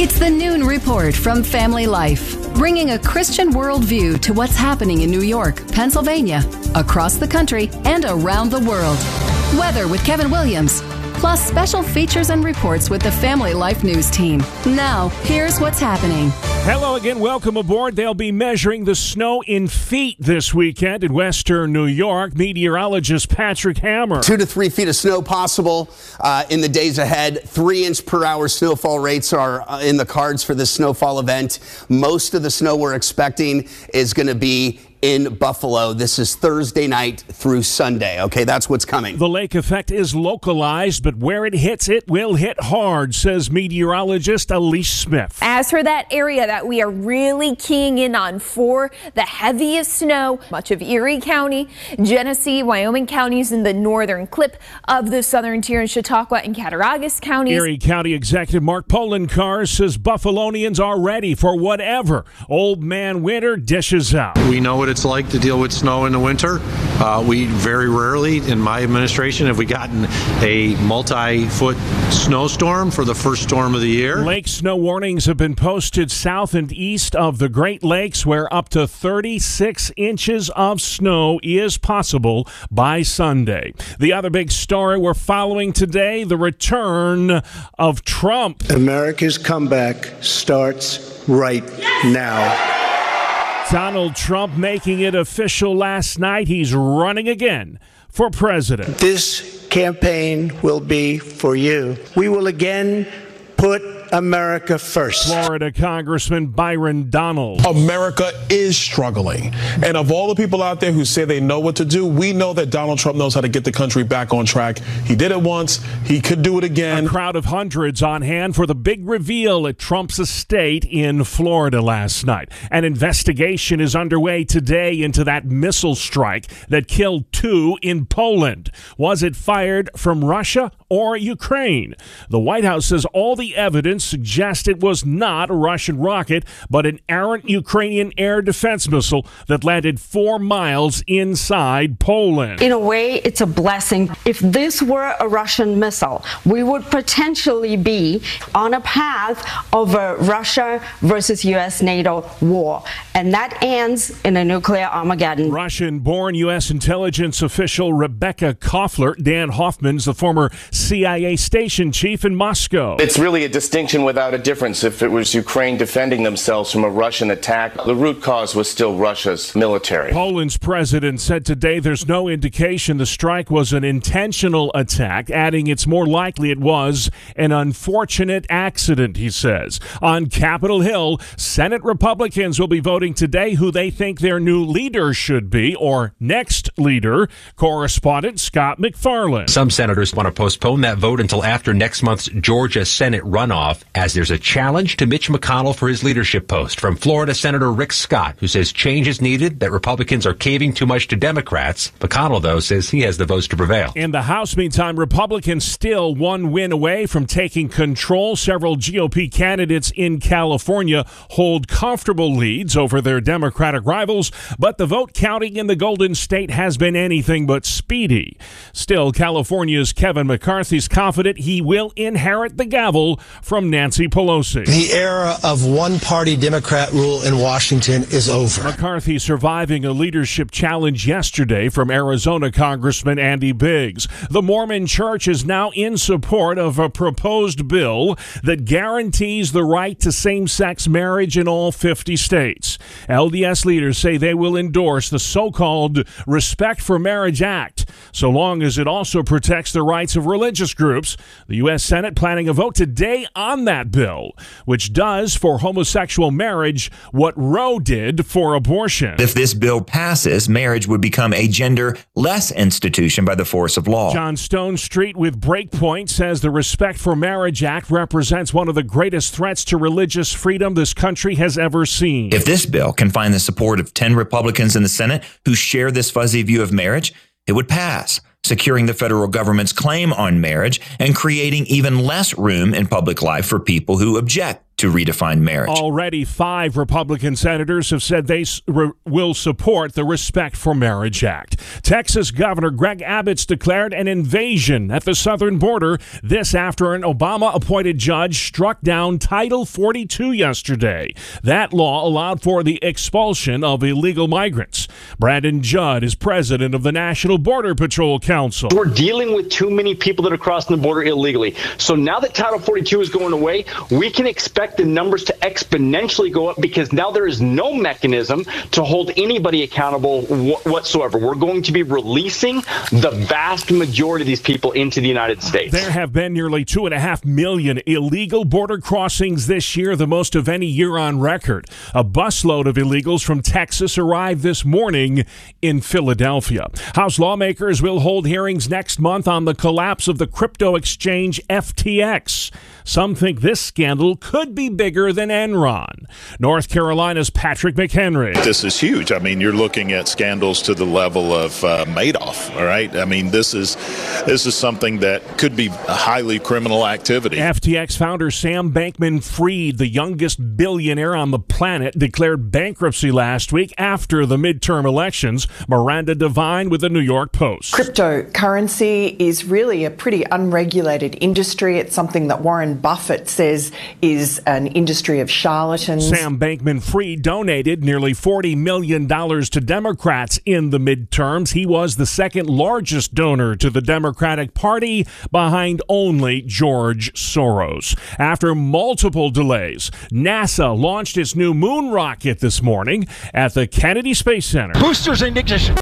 It's the Noon Report from Family Life, bringing a Christian worldview to what's happening in New York, Pennsylvania, across the country, and around the world. Weather with Kevin Williams, plus special features and reports with the Family Life News team. Now, here's what's happening. Hello again. Welcome aboard. They'll be measuring the snow in feet this weekend in western New York. Meteorologist Patrick Hammer. Two to three feet of snow possible uh, in the days ahead. Three inch per hour snowfall rates are uh, in the cards for this snowfall event. Most of the snow we're expecting is going to be in Buffalo. This is Thursday night through Sunday. Okay, that's what's coming. The lake effect is localized, but where it hits, it will hit hard, says meteorologist Elise Smith. As for that area that we are really keying in on for the heaviest snow, much of Erie County, Genesee, Wyoming counties in the northern clip of the southern tier in Chautauqua and Cattaraugus counties. Erie County Executive Mark Poloncarz says Buffalonians are ready for whatever old man winter dishes out. We know what it's like to deal with snow in the winter. Uh, we very rarely, in my administration, have we gotten a multi-foot snowstorm for the first storm of the year. Lake snow warnings have been posted south and east of the Great Lakes, where up to 36 inches of snow is possible by Sunday. The other big story we're following today: the return of Trump. America's comeback starts right now. Donald Trump making it official last night. He's running again for president. This campaign will be for you. We will again put America first. Florida Congressman Byron Donalds. America is struggling. And of all the people out there who say they know what to do, we know that Donald Trump knows how to get the country back on track. He did it once, he could do it again. A crowd of hundreds on hand for the big reveal at Trump's estate in Florida last night. An investigation is underway today into that missile strike that killed two in Poland. Was it fired from Russia or Ukraine? The White House says all the evidence suggests it was not a Russian rocket, but an errant Ukrainian air defense missile that landed four miles inside Poland. In a way, it's a blessing. If this were a Russian missile, we would potentially be on a path of a Russia versus U.S. NATO war. And that ends in a nuclear Armageddon. Russian born U.S. intelligence official Rebecca Koffler, Dan Hoffman's the former CIA station chief in Moscow. It's really a distinction without a difference. If it was Ukraine defending themselves from a Russian attack, the root cause was still Russia's military. Poland's president said today there's no indication the strike was an intentional attack, adding it's more likely it was an unfortunate accident, he says. On Capitol Hill, Senate Republicans will be voting today who they think their new leader should be, or next leader. Correspondent Scott McFarland. Some senators want to postpone that vote until after next month's Georgia Senate runoff, as there's a challenge to Mitch McConnell for his leadership post from Florida Senator Rick Scott, who says change is needed, that Republicans are caving too much to Democrats. McConnell, though, says he has the votes to prevail. In the House, meantime, Republicans still one win away from taking control. Several GOP candidates in California hold comfortable leads over their Democratic rivals, but the vote counting in the Golden State has been anything but speedy. Still, California's Kevin McCarthy's confident he will inherit the gavel from Nancy Pelosi. The era of one party Democrat rule in Washington is over. McCarthy surviving a leadership challenge yesterday from Arizona Congressman Andy Biggs. The Mormon Church is now in support of a proposed bill that guarantees the right to same sex marriage in all 50 states. LDS leaders say they will endorse the so called Respect for Marriage Act, so long as it also protects the rights of religious groups. The U.S. Senate planning a vote today on that bill, which does for homosexual marriage what Roe did for abortion. If this bill passes, marriage would become a gender less institution by the force of law. John Stonestreet with Breakpoint says the Respect for Marriage Act represents one of the greatest threats to religious freedom this country has ever seen. If this bill can find the support of 10 Republicans in the Senate who share this fuzzy view of marriage, it would pass, securing the federal government's claim on marriage and creating even less room in public life for people who object to redefine marriage. Already, five Republican senators have said they re- will support the Respect for Marriage Act. Texas Governor Greg Abbott's declared an invasion at the southern border. This after an Obama appointed judge struck down Title 42 yesterday. That law allowed for the expulsion of illegal migrants. Brandon Judd is president of the National Border Patrol Council. We're dealing with too many people that are crossing the border illegally. So now that Title 42 is going away, we can expect the numbers to exponentially go up because now there is no mechanism to hold anybody accountable whatsoever. We're going to be releasing the vast majority of these people into the United States. There have been nearly two and a half million illegal border crossings this year, the most of any year on record. A busload of illegals from Texas arrived this morning in Philadelphia. House lawmakers will hold hearings next month on the collapse of the crypto exchange FTX. Some think this scandal could be bigger than Enron. North Carolina's Patrick McHenry. This is huge. I mean, you're looking at scandals to the level of uh, Madoff. All right. I mean, this is this is something that could be highly criminal activity. FTX founder Sam Bankman-Fried, the youngest billionaire on the planet, declared bankruptcy last week after the midterm elections. Miranda Devine with the New York Post. Cryptocurrency is really a pretty unregulated industry. It's something that Warren Buffett says is an industry of charlatans. Sam Bankman Fried donated nearly $40 million to Democrats in the midterms. He was the second largest donor to the Democratic Party behind only George Soros. After multiple delays, NASA launched its new moon rocket this morning at the Kennedy Space Center. Boosters in ignition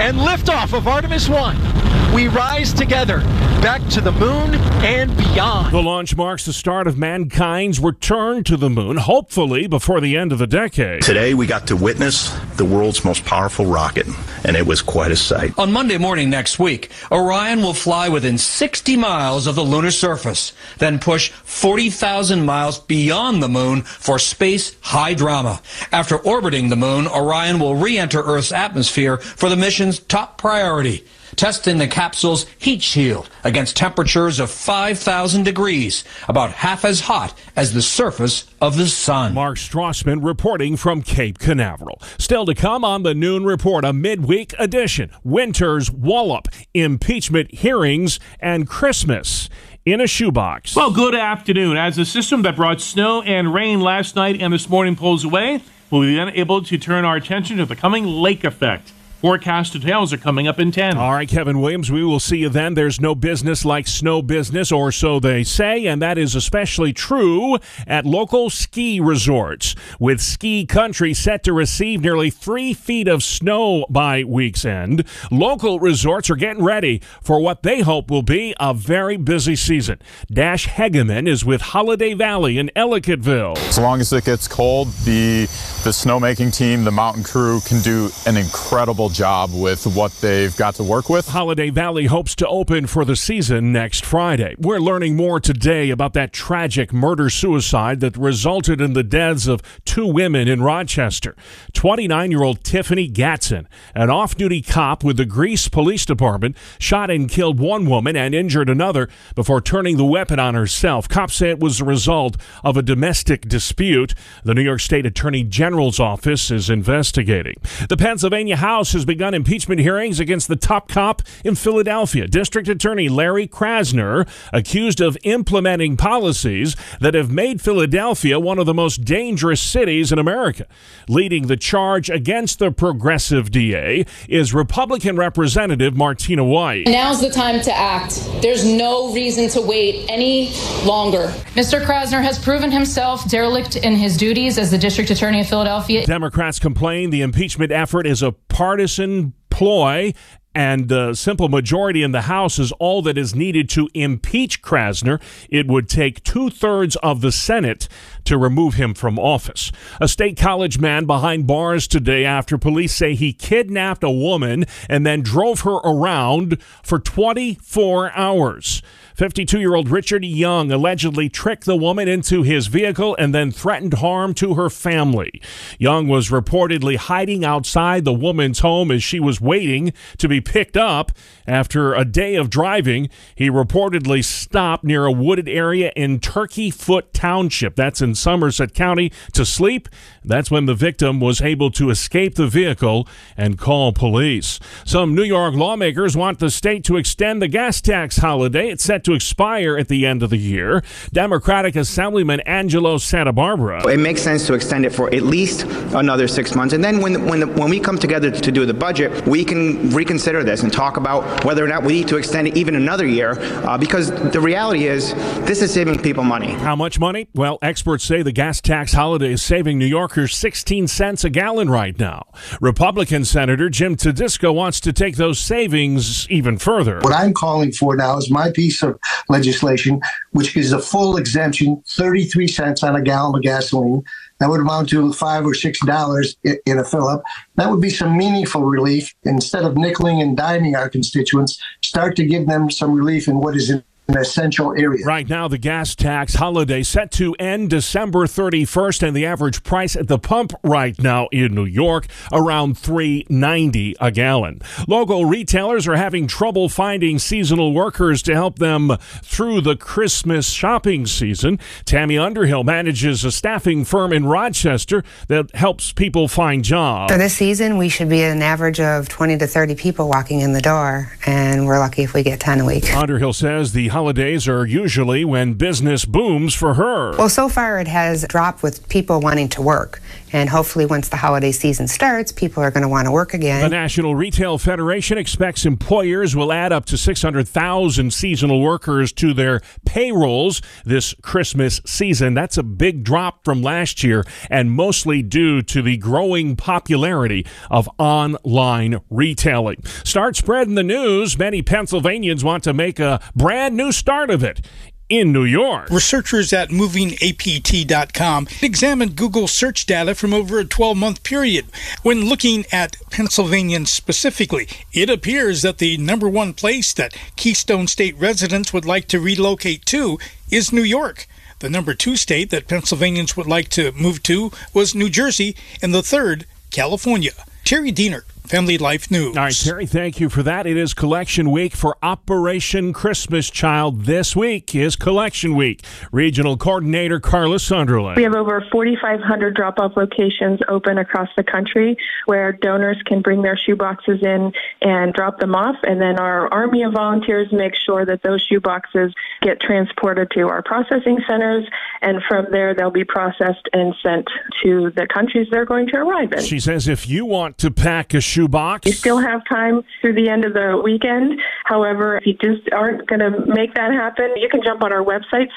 and liftoff of Artemis 1 we rise together back to the moon and beyond. The launch marks the start of mankind's return to the moon, hopefully before the end of the decade. Today, we got to witness the world's most powerful rocket, and it was quite a sight. On Monday morning next week, Orion will fly within 60 miles of the lunar surface, then push 40,000 miles beyond the moon for space high drama. After orbiting the moon, Orion will re enter Earth's atmosphere for the mission's top priority testing the capsule's heat shield against temperatures of 5,000 degrees, about half as hot as the surface of the sun. Mark Strassmann reporting from Cape Canaveral. Still to come on the Noon Report, a midweek edition. Winter's Wallop, impeachment hearings, and Christmas in a shoebox. Well, good afternoon. As the system that brought snow and rain last night and this morning pulls away, we'll be then able to turn our attention to the coming lake effect. Forecast details are coming up in 10. All right, Kevin Williams, we will see you then. There's no business like snow business, or so they say, and that is especially true at local ski resorts. With ski country set to receive nearly three feet of snow by week's end, local resorts are getting ready for what they hope will be a very busy season. Dash Hegeman is with Holiday Valley in Ellicottville. As long as it gets cold, the the snowmaking team, the mountain crew can do an incredible job with what they've got to work with. Holiday Valley hopes to open for the season next Friday. We're learning more today about that tragic murder suicide that resulted in the deaths of two women in Rochester. 29 year old Tiffany Gatson, an off duty cop with the Greece Police Department, shot and killed one woman and injured another before turning the weapon on herself. Cops say it was the result of a domestic dispute. The New York State Attorney General's office is investigating. The Pennsylvania House has has begun impeachment hearings against the top cop in Philadelphia. District Attorney Larry Krasner, accused of implementing policies that have made Philadelphia one of the most dangerous cities in America. Leading the charge against the progressive DA is Republican Representative Martina White. Now's the time to act. There's no reason to wait any longer. Mr. Krasner has proven himself derelict in his duties as the District Attorney of Philadelphia. Democrats complain the impeachment effort is a partisan ploy and the simple majority in the House is all that is needed to impeach Krasner. It would take two thirds of the Senate to remove him from office. A state college man behind bars today after police say he kidnapped a woman and then drove her around for 24 hours. 52 year old Richard Young allegedly tricked the woman into his vehicle and then threatened harm to her family. Young was reportedly hiding outside the woman's home as she was waiting to be picked up. After a day of driving, he reportedly stopped near a wooded area in Turkeyfoot Township. That's in Somerset County to sleep. That's when the victim was able to escape the vehicle and call police. Some New York lawmakers want the state to extend the gas tax holiday. It's set to expire at the end of the year. Democratic Assemblyman Angelo Santabarbara. It makes sense to extend it for at least another six months, and then when when the, when we come together to do the budget, we can reconsider this and talk about whether or not we need to extend it even another year. Uh, because the reality is, this is saving people money. How much money? Well, experts say the gas tax holiday is saving New Yorkers 16 cents a gallon right now. Republican Senator Jim Tedisco wants to take those savings even further. What I'm calling for now is my piece of legislation, which gives a full exemption, 33 cents on a gallon of gasoline. That would amount to five or six dollars in a fill up. That would be some meaningful relief. Instead of nickeling and diming our constituents, start to give them some relief in what is an essential area. Right now, the gas tax holiday set to end December 31st, and the average price at the pump right now in New York around 3.90 a gallon. Local retailers are having trouble finding seasonal workers to help them through the Christmas shopping season. Tammy Underhill manages a staffing firm in Rochester that helps people find jobs. For this season, we should be an average of 20 to 30 people walking in the door, and we're lucky if we get 10 a week. Underhill says the holidays are usually when business booms for her. Well, so far it has dropped with people wanting to work. And hopefully, once the holiday season starts, people are going to want to work again. The National Retail Federation expects employers will add up to 600,000 seasonal workers to their payrolls this Christmas season. That's a big drop from last year, and mostly due to the growing popularity of online retailing. Start spreading the news. Many Pennsylvanians want to make a brand new start of it in New York. Researchers at movingapt.com examined Google search data from over a 12 month period. When looking at Pennsylvanians specifically, it appears that the number one place that Keystone State residents would like to relocate to is New York. The number two state that Pennsylvanians would like to move to was New Jersey, and the third, California. Terry Diener, Family Life News. All right, Terry, thank you for that. It is Collection Week for Operation Christmas Child. This week is Collection Week. Regional Coordinator Carla Sunderland. We have over 4,500 drop off locations open across the country where donors can bring their shoeboxes in and drop them off. And then our army of volunteers make sure that those shoeboxes get transported to our processing centers. And from there, they'll be processed and sent to the countries they're going to arrive in. She says if you want to pack a shoebox, You still have time through the end of the weekend. However, if you just aren't going to make that happen, you can jump on our website,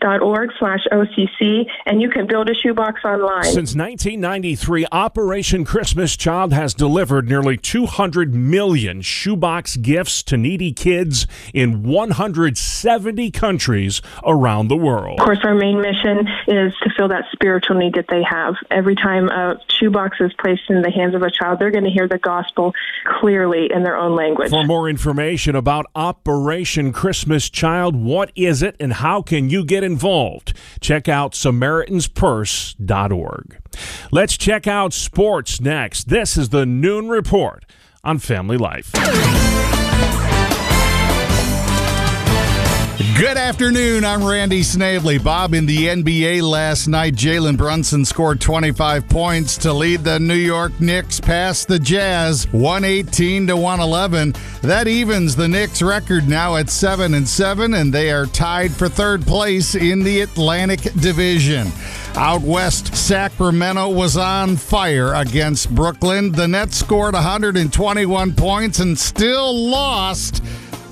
samaritanspurse.org slash OCC, and you can build a shoebox online. Since 1993, Operation Christmas Child has delivered nearly 200 million shoebox gifts to needy kids in 170 countries around the world. Of course, our main mission is to fill that spiritual need that they have. Every time a shoebox is placed in the hands of a child, they're going to hear the gospel clearly in their own language. For more information about Operation Christmas Child, what is it and how can you get involved? Check out SamaritansPurse.org. Let's check out sports next. This is the Noon Report on Family Life. Good afternoon. I'm Randy Snavely. Bob, in the NBA last night, Jalen Brunson scored 25 points to lead the New York Knicks past the Jazz 118 to 111. That evens the Knicks record now at 7 and 7 and they are tied for third place in the Atlantic Division. Out west, Sacramento was on fire against Brooklyn. The Nets scored 121 points and still lost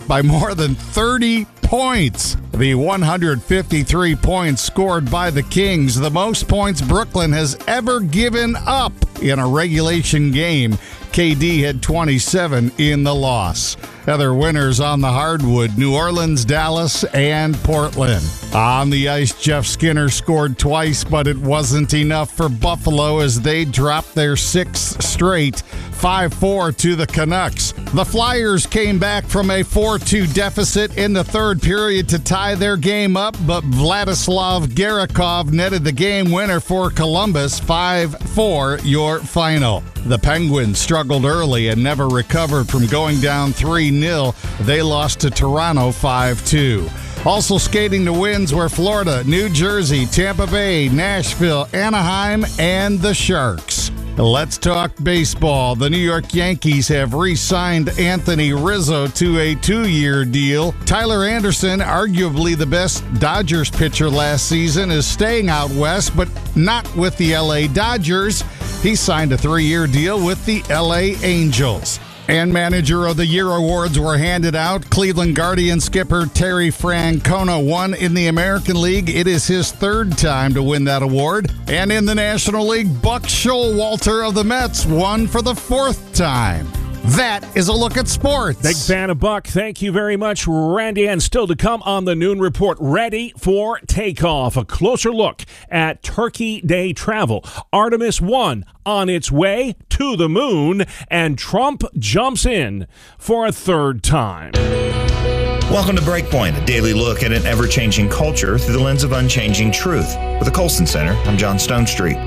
by more than 30 points. The 153 points scored by the Kings, the most points Brooklyn has ever given up in a regulation game. KD had 27 in the loss. Other winners on the hardwood New Orleans, Dallas, and Portland. On the ice, Jeff Skinner scored twice, but it wasn't enough for Buffalo as they dropped their sixth straight 5 4 to the Canucks. The Flyers came back from a 4 2 deficit in the third period to tie their game up, but Vladislav Gavrikov netted the game winner for Columbus 5 4 your final. The Penguins struggled early and never recovered from going down 3 0. They lost to Toronto 5 2. Also skating the wins were Florida, New Jersey, Tampa Bay, Nashville, Anaheim, and the Sharks. Let's talk baseball. The New York Yankees have re signed Anthony Rizzo to a two year deal. Tyler Anderson, arguably the best Dodgers pitcher last season, is staying out west, but not with the LA Dodgers. He signed a three year deal with the LA Angels. And Manager of the Year awards were handed out. Cleveland Guardian skipper Terry Francona won in the American League. It is his third time to win that award. And in the National League, Buck Showalter of the Mets won for the fourth time. That is a look at sports. Big fan of Buck. Thank you very much, Randy. And still to come on the noon report, ready for takeoff. A closer look at Turkey Day travel. Artemis 1 on its way to the moon, and Trump jumps in for a third time. Welcome to Breakpoint, a daily look at an ever changing culture through the lens of unchanging truth. With the Colson Center, I'm John Stonestreet.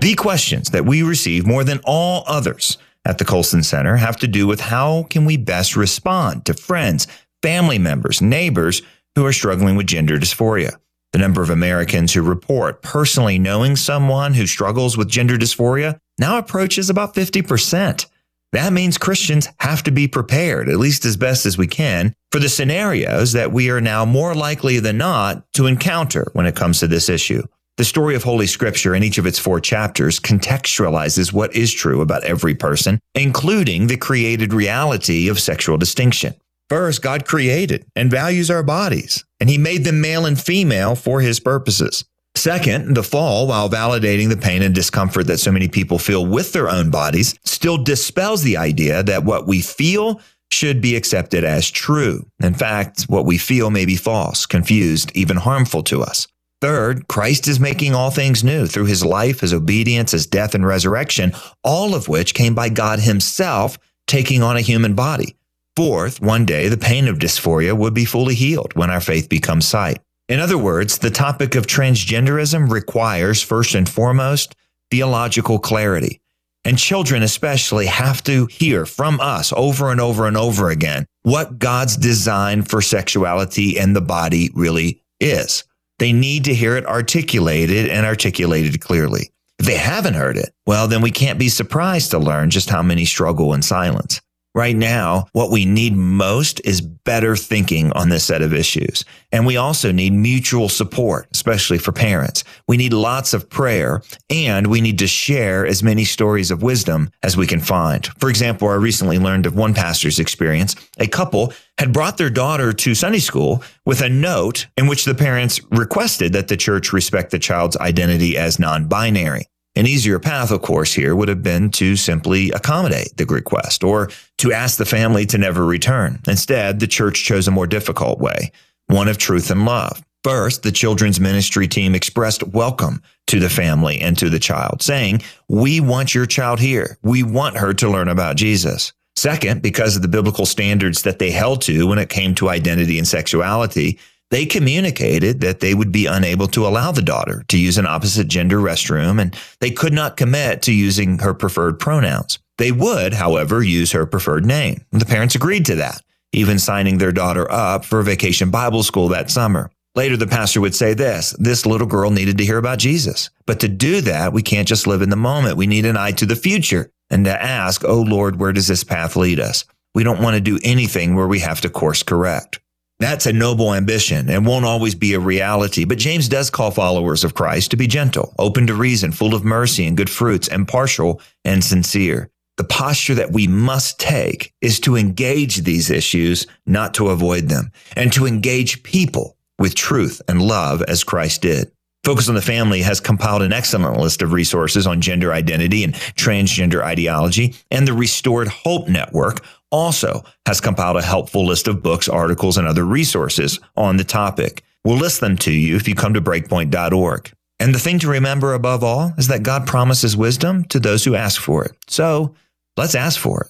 The questions that we receive more than all others at the Colson Center have to do with how can we best respond to friends, family members, neighbors who are struggling with gender dysphoria. The number of Americans who report personally knowing someone who struggles with gender dysphoria now approaches about 50%. That means Christians have to be prepared, at least as best as we can, for the scenarios that we are now more likely than not to encounter when it comes to this issue. The story of Holy Scripture in each of its four chapters contextualizes what is true about every person, including the created reality of sexual distinction. First, God created and values our bodies, and He made them male and female for His purposes. Second, the fall, while validating the pain and discomfort that so many people feel with their own bodies, still dispels the idea that what we feel should be accepted as true. In fact, what we feel may be false, confused, even harmful to us. Third, Christ is making all things new through his life, his obedience, his death, and resurrection, all of which came by God himself taking on a human body. Fourth, one day the pain of dysphoria would be fully healed when our faith becomes sight. In other words, the topic of transgenderism requires, first and foremost, theological clarity. And children especially have to hear from us over and over and over again what God's design for sexuality and the body really is. They need to hear it articulated and articulated clearly. If they haven't heard it, well, then we can't be surprised to learn just how many struggle in silence. Right now, what we need most is better thinking on this set of issues. And we also need mutual support, especially for parents. We need lots of prayer and we need to share as many stories of wisdom as we can find. For example, I recently learned of one pastor's experience. A couple had brought their daughter to Sunday school with a note in which the parents requested that the church respect the child's identity as non-binary. An easier path, of course, here would have been to simply accommodate the request or to ask the family to never return. Instead, the church chose a more difficult way, one of truth and love. First, the children's ministry team expressed welcome to the family and to the child, saying, We want your child here. We want her to learn about Jesus. Second, because of the biblical standards that they held to when it came to identity and sexuality, they communicated that they would be unable to allow the daughter to use an opposite gender restroom and they could not commit to using her preferred pronouns. They would, however, use her preferred name. The parents agreed to that, even signing their daughter up for vacation Bible school that summer. Later, the pastor would say this, this little girl needed to hear about Jesus. But to do that, we can't just live in the moment. We need an eye to the future and to ask, Oh Lord, where does this path lead us? We don't want to do anything where we have to course correct. That's a noble ambition and won't always be a reality. But James does call followers of Christ to be gentle, open to reason, full of mercy and good fruits, impartial and sincere. The posture that we must take is to engage these issues, not to avoid them, and to engage people with truth and love as Christ did. Focus on the Family has compiled an excellent list of resources on gender identity and transgender ideology, and the Restored Hope Network also has compiled a helpful list of books, articles, and other resources on the topic. We'll list them to you if you come to breakpoint.org. And the thing to remember above all is that God promises wisdom to those who ask for it. So let's ask for it.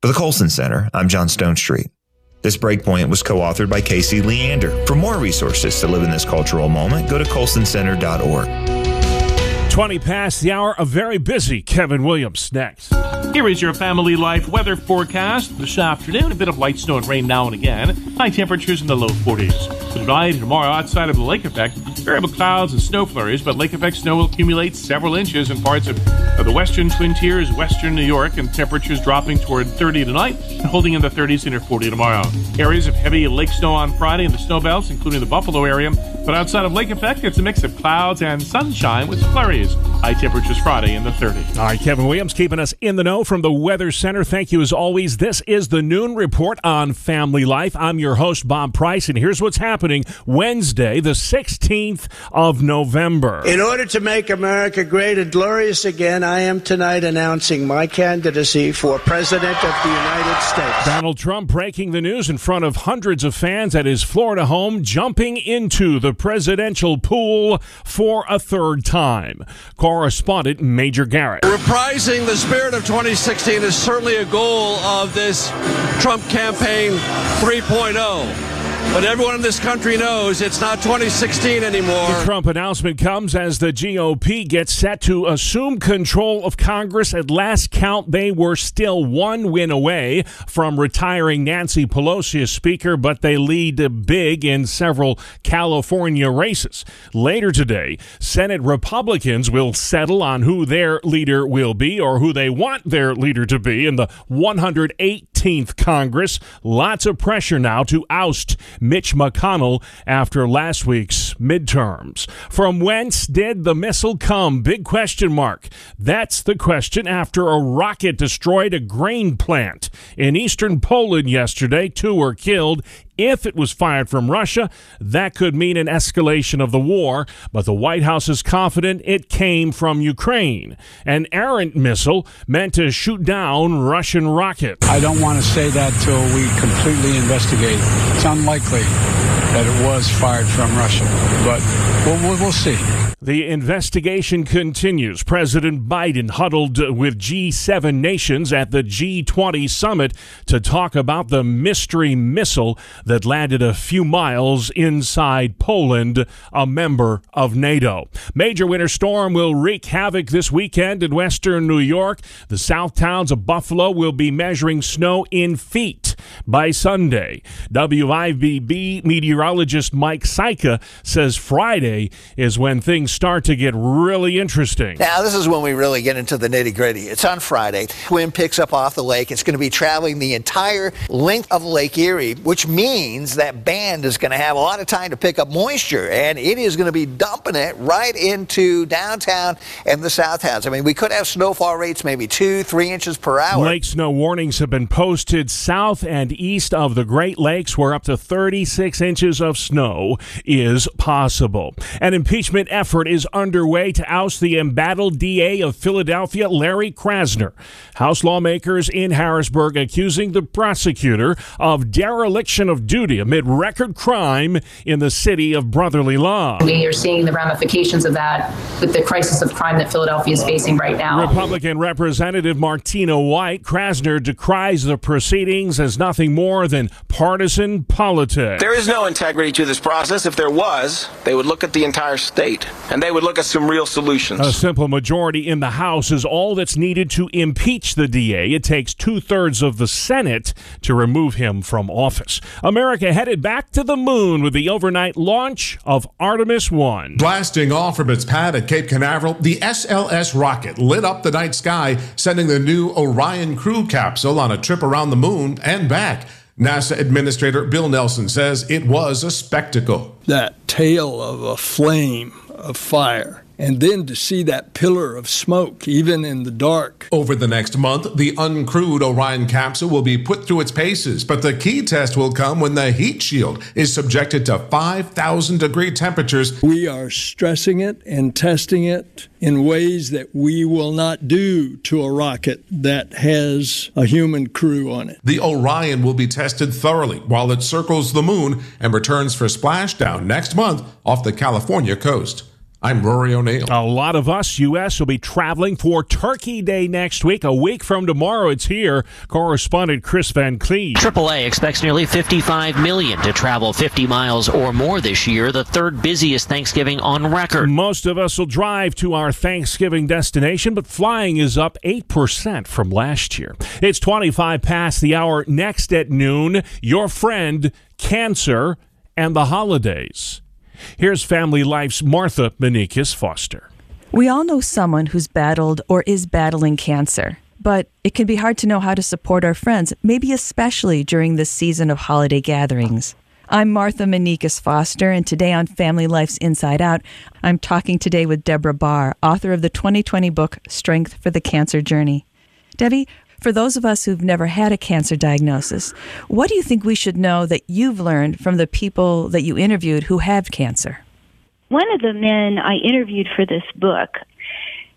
For the Colson Center, I'm John Stonestreet. This breakpoint was co authored by Kasey Leander. For more resources to live in this cultural moment, go to colsoncenter.org. 20 past the hour, a very busy Kevin Williams next. Here is your family life weather forecast this afternoon. A bit of light snow and rain now and again. High temperatures in the low 40s. Tonight and tomorrow, outside of the lake effect, variable clouds and snow flurries, but lake effect snow will accumulate several inches in parts of, the western Twin Tiers, western New York, and temperatures dropping toward 30 tonight and holding in the 30s near 40 tomorrow. Areas of heavy lake snow on Friday in the snow belts, including the Buffalo area, but outside of lake effect, it's a mix of clouds and sunshine with flurries. High temperatures Friday in the 30s. All right, Kevin Williams keeping us in the know from the Weather Center. Thank you as always. This is the Noon Report on Family Life. I'm your host, Bob Price, and here's what's happening Wednesday, the 16th of November. In order to make America great and glorious again, I am tonight announcing my candidacy for President of the United States. Donald Trump breaking the news in front of hundreds of fans at his Florida home, jumping into the presidential pool for a third time. Correspondent Major Garrett. Reprising the spirit of 2016 is certainly a goal of this Trump campaign 3.0. But everyone in this country knows it's not 2016 anymore. The Trump announcement comes as the GOP gets set to assume control of Congress. At last count, they were still one win away from retiring Nancy Pelosi as Speaker, but they lead big in several California races. Later today, Senate Republicans will settle on who their leader will be or who they want their leader to be in the 118th Congress. Lots of pressure now to oust Mitch McConnell after last week's midterms. From whence did the missile come? Big question mark. That's the question after a rocket destroyed a grain plant in eastern Poland yesterday. Two were killed. If it was fired from Russia, that could mean an escalation of the war, but the White House is confident it came from Ukraine. An errant missile meant to shoot down Russian rockets. I don't want to say that till we completely investigate. It's unlikely that it was fired from Russia, but we'll, we'll see. The investigation continues. President Biden huddled with G7 nations at the G20 summit to talk about the mystery missile that landed a few miles inside Poland, a member of NATO. Major winter storm will wreak havoc this weekend in western New York. The south towns of Buffalo will be measuring snow in feet by Sunday. WIVB meteorologist Mike Cejka says Friday is when things start to get really interesting. Now, this is when we really get into the nitty gritty. It's on Friday. Wind picks up off the lake. It's going to be traveling the entire length of Lake Erie, which means that band is going to have a lot of time to pick up moisture, and it is going to be dumping it right into downtown and the south towns. I mean, we could have snowfall rates maybe two, three inches per hour. Lake snow warnings have been posted south and east of the Great Lakes, where up to 36 inches of snow is possible. An impeachment effort is underway to oust the embattled DA of Philadelphia, Larry Krasner. House lawmakers in Harrisburg accusing the prosecutor of dereliction of duty amid record crime in the city of brotherly love. We are seeing the ramifications of that with the crisis of crime that Philadelphia is facing right now. Republican Representative Martina White Krasner decries the proceedings as nothing more than partisan politics. There is no integrity to this process. If there was, they would look at the entire state and they would look at some real solutions. A simple majority in the House is all that's needed to impeach the DA. It takes two thirds of the Senate to remove him from office. America headed back to the moon with the overnight launch of Artemis 1. Blasting off from its pad at Cape Canaveral, the SLS rocket lit up the night sky, sending the new Orion crew capsule on a trip around the moon and back. NASA Administrator Bill Nelson says it was a spectacle. That tail of a flame of fire and then to see that pillar of smoke, even in the dark. Over the next month, the uncrewed Orion capsule will be put through its paces, but the key test will come when the heat shield is subjected to 5,000 degree temperatures. We are stressing it and testing it in ways that we will not do to a rocket that has a human crew on it. The Orion will be tested thoroughly while it circles the moon and returns for splashdown next month off the California coast. I'm Rory O'Neill. A lot of us, U.S., will be traveling for Turkey Day next week. A week from tomorrow, it's here. Correspondent Chris Van Cleave. AAA expects nearly 55 million to travel 50 miles or more this year, the third busiest Thanksgiving on record. Most of us will drive to our Thanksgiving destination, but flying is up 8% from last year. It's 25 past the hour. Next at noon, your friend, cancer, and the holidays. Here's Family Life's Martha Manikas Foster. We all know someone who's battled or is battling cancer, but it can be hard to know how to support our friends, maybe especially during this season of holiday gatherings. I'm Martha Manikas Foster, and today on Family Life's Inside Out, I'm talking today with Deborah Barr, author of the 2020 book Strength for the Cancer Journey. Debbie, for those of us who've never had a cancer diagnosis, what do you think we should know that you've learned from the people that you interviewed who have cancer? One of the men I interviewed for this book,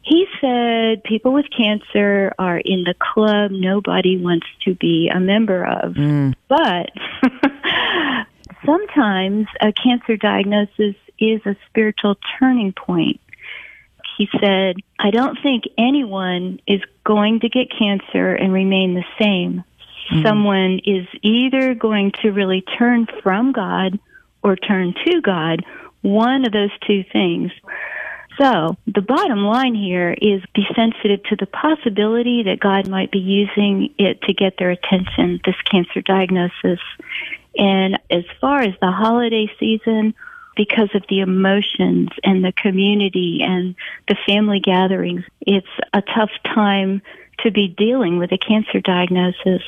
he said people with cancer are in the club nobody wants to be a member of. Mm. But sometimes a cancer diagnosis is a spiritual turning point he said, I don't think anyone is going to get cancer and remain the same. Mm-hmm. Someone is either going to really turn from God or turn to God, one of those two things. So, the bottom line here is be sensitive to the possibility that God might be using it to get their attention, this cancer diagnosis. And as far as the holiday season, because of the emotions and the community and the family gatherings. It's a tough time to be dealing with a cancer diagnosis,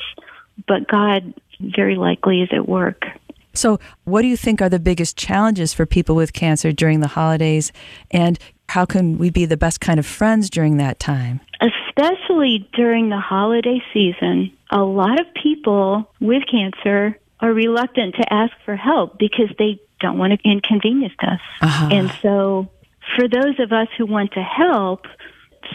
but God very likely is at work. So, what do you think are the biggest challenges for people with cancer during the holidays? And how can we be the best kind of friends during that time? Especially during the holiday season, a lot of people with cancer are reluctant to ask for help because they don't want to inconvenience us. Uh-huh. And so, for those of us who want to help,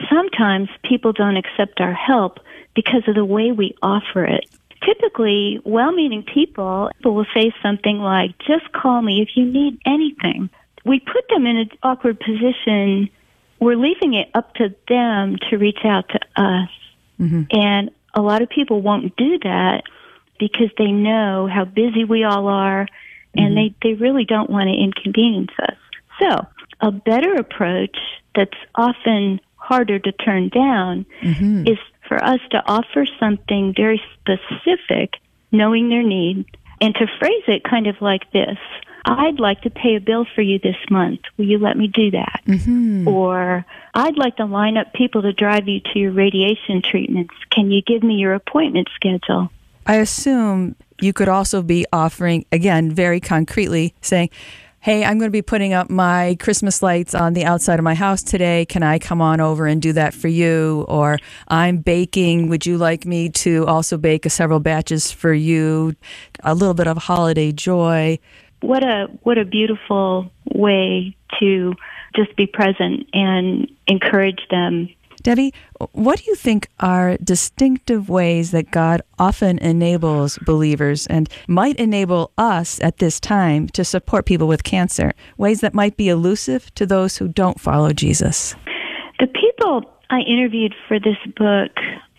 sometimes people don't accept our help because of the way we offer it. Typically, well meaning people will say something like, just call me if you need anything. We put them in an awkward position. We're leaving it up to them to reach out to us. Mm-hmm. And a lot of people won't do that because they know how busy we all are and Mm-hmm. they, they really don't want to inconvenience us. So, a better approach that's often harder to turn down Mm-hmm. is for us to offer something very specific, knowing their need, and to phrase it kind of like this I'd like to pay a bill for you this month. Will you let me do that? Mm-hmm. Or I'd like to line up people to drive you to your radiation treatments. Can you give me your appointment schedule? I assume you could also be offering, again, very concretely, saying, Hey, I'm going to be putting up my Christmas lights on the outside of my house today. Can I come on over and do that for you? Or I'm baking. Would you like me to also bake several batches for you? A little bit of holiday joy. What a what a beautiful way to just be present and encourage them Debbie, what do you think are distinctive ways that God often enables believers and might enable us at this time to support people with cancer? Ways that might be elusive to those who don't follow Jesus? The people I interviewed for this book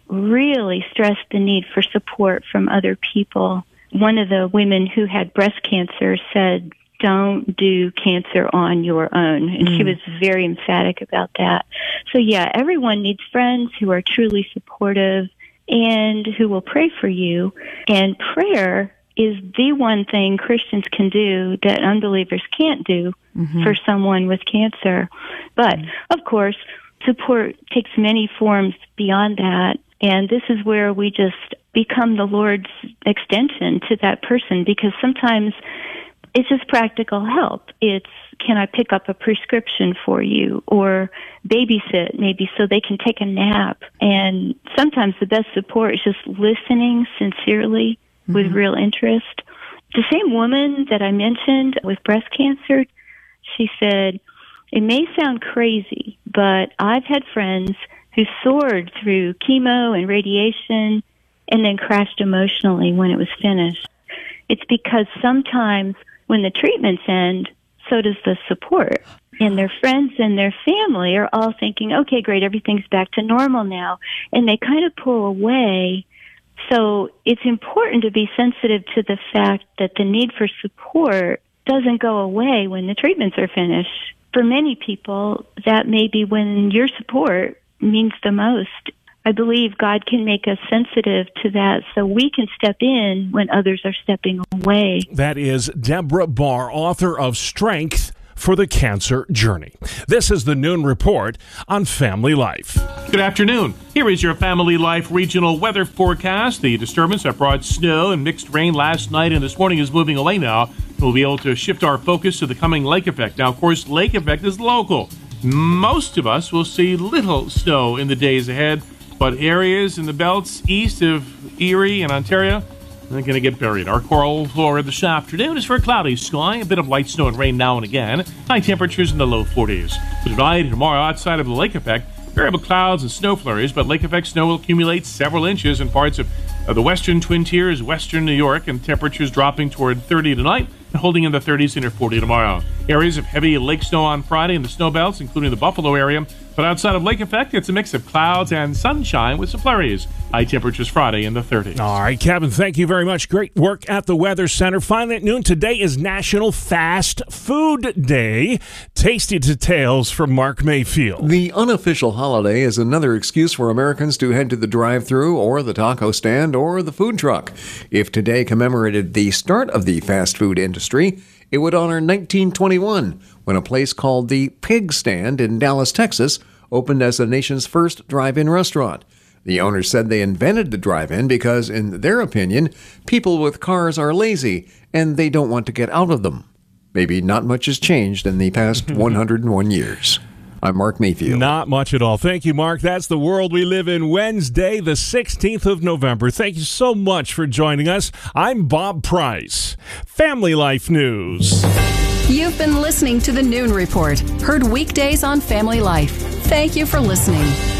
really stressed the need for support from other people. One of the women who had breast cancer said, don't do cancer on your own. And mm. she was very emphatic about that. So, yeah, everyone needs friends who are truly supportive and who will pray for you. And prayer is the one thing Christians can do that unbelievers can't do mm-hmm. for someone with cancer. But, of course, support takes many forms beyond that. And this is where we just become the Lord's extension to that person because sometimes it's just practical help. It's can I pick up a prescription for you or babysit maybe so they can take a nap. And sometimes the best support is just listening sincerely mm-hmm. with real interest. The same woman that I mentioned with breast cancer, she said, it may sound crazy, but I've had friends who soared through chemo and radiation and then crashed emotionally when it was finished. It's because sometimes when the treatments end, so does the support. And their friends and their family are all thinking, okay, great, everything's back to normal now. And they kind of pull away. So it's important to be sensitive to the fact that the need for support doesn't go away when the treatments are finished. For many people, that may be when your support means the most. I believe God can make us sensitive to that so we can step in when others are stepping away. That is Deborah Barr, author of Strength for the Cancer Journey. This is the Noon Report on Family Life. Good afternoon. Here is your Family Life regional weather forecast. The disturbance that brought snow and mixed rain last night and this morning is moving away now. We'll be able to shift our focus to the coming lake effect. Now, of course, lake effect is local. Most of us will see little snow in the days ahead but areas in the belts east of Erie and Ontario are going to get buried. Our coral floor this afternoon is for a cloudy sky, a bit of light snow and rain now and again. High temperatures in the low 40s. For tonight and tomorrow, outside of the lake effect, variable clouds and snow flurries, but lake effect snow will accumulate several inches in parts of, the western Twin Tiers, western New York, and temperatures dropping toward 30 tonight and holding in the 30s near 40 tomorrow. Areas of heavy lake snow on Friday in the snow belts, including the Buffalo area, but outside of lake effect, it's a mix of clouds and sunshine with some flurries. High temperatures Friday in the 30s. All right, Kevin, thank you very much. Great work at the Weather Center. Finally at noon, today is National Fast Food Day. Tasty details from Mark Mayfield. The unofficial holiday is another excuse for Americans to head to the drive through or the taco stand or the food truck. If today commemorated the start of the fast food industry, it would honor 1921 when a place called the Pig Stand in Dallas, Texas, opened as the nation's first drive in restaurant. The owners said they invented the drive in because, in their opinion, people with cars are lazy and they don't want to get out of them. Maybe not much has changed in the past 101 years. I'm Mark Mayfield. Not much at all. Thank you, Mark. That's the world we live in Wednesday, the 16th of November. Thank you so much for joining us. I'm Bob Price. Family Life News. You've been listening to the Noon Report, heard weekdays on Family Life. Thank you for listening.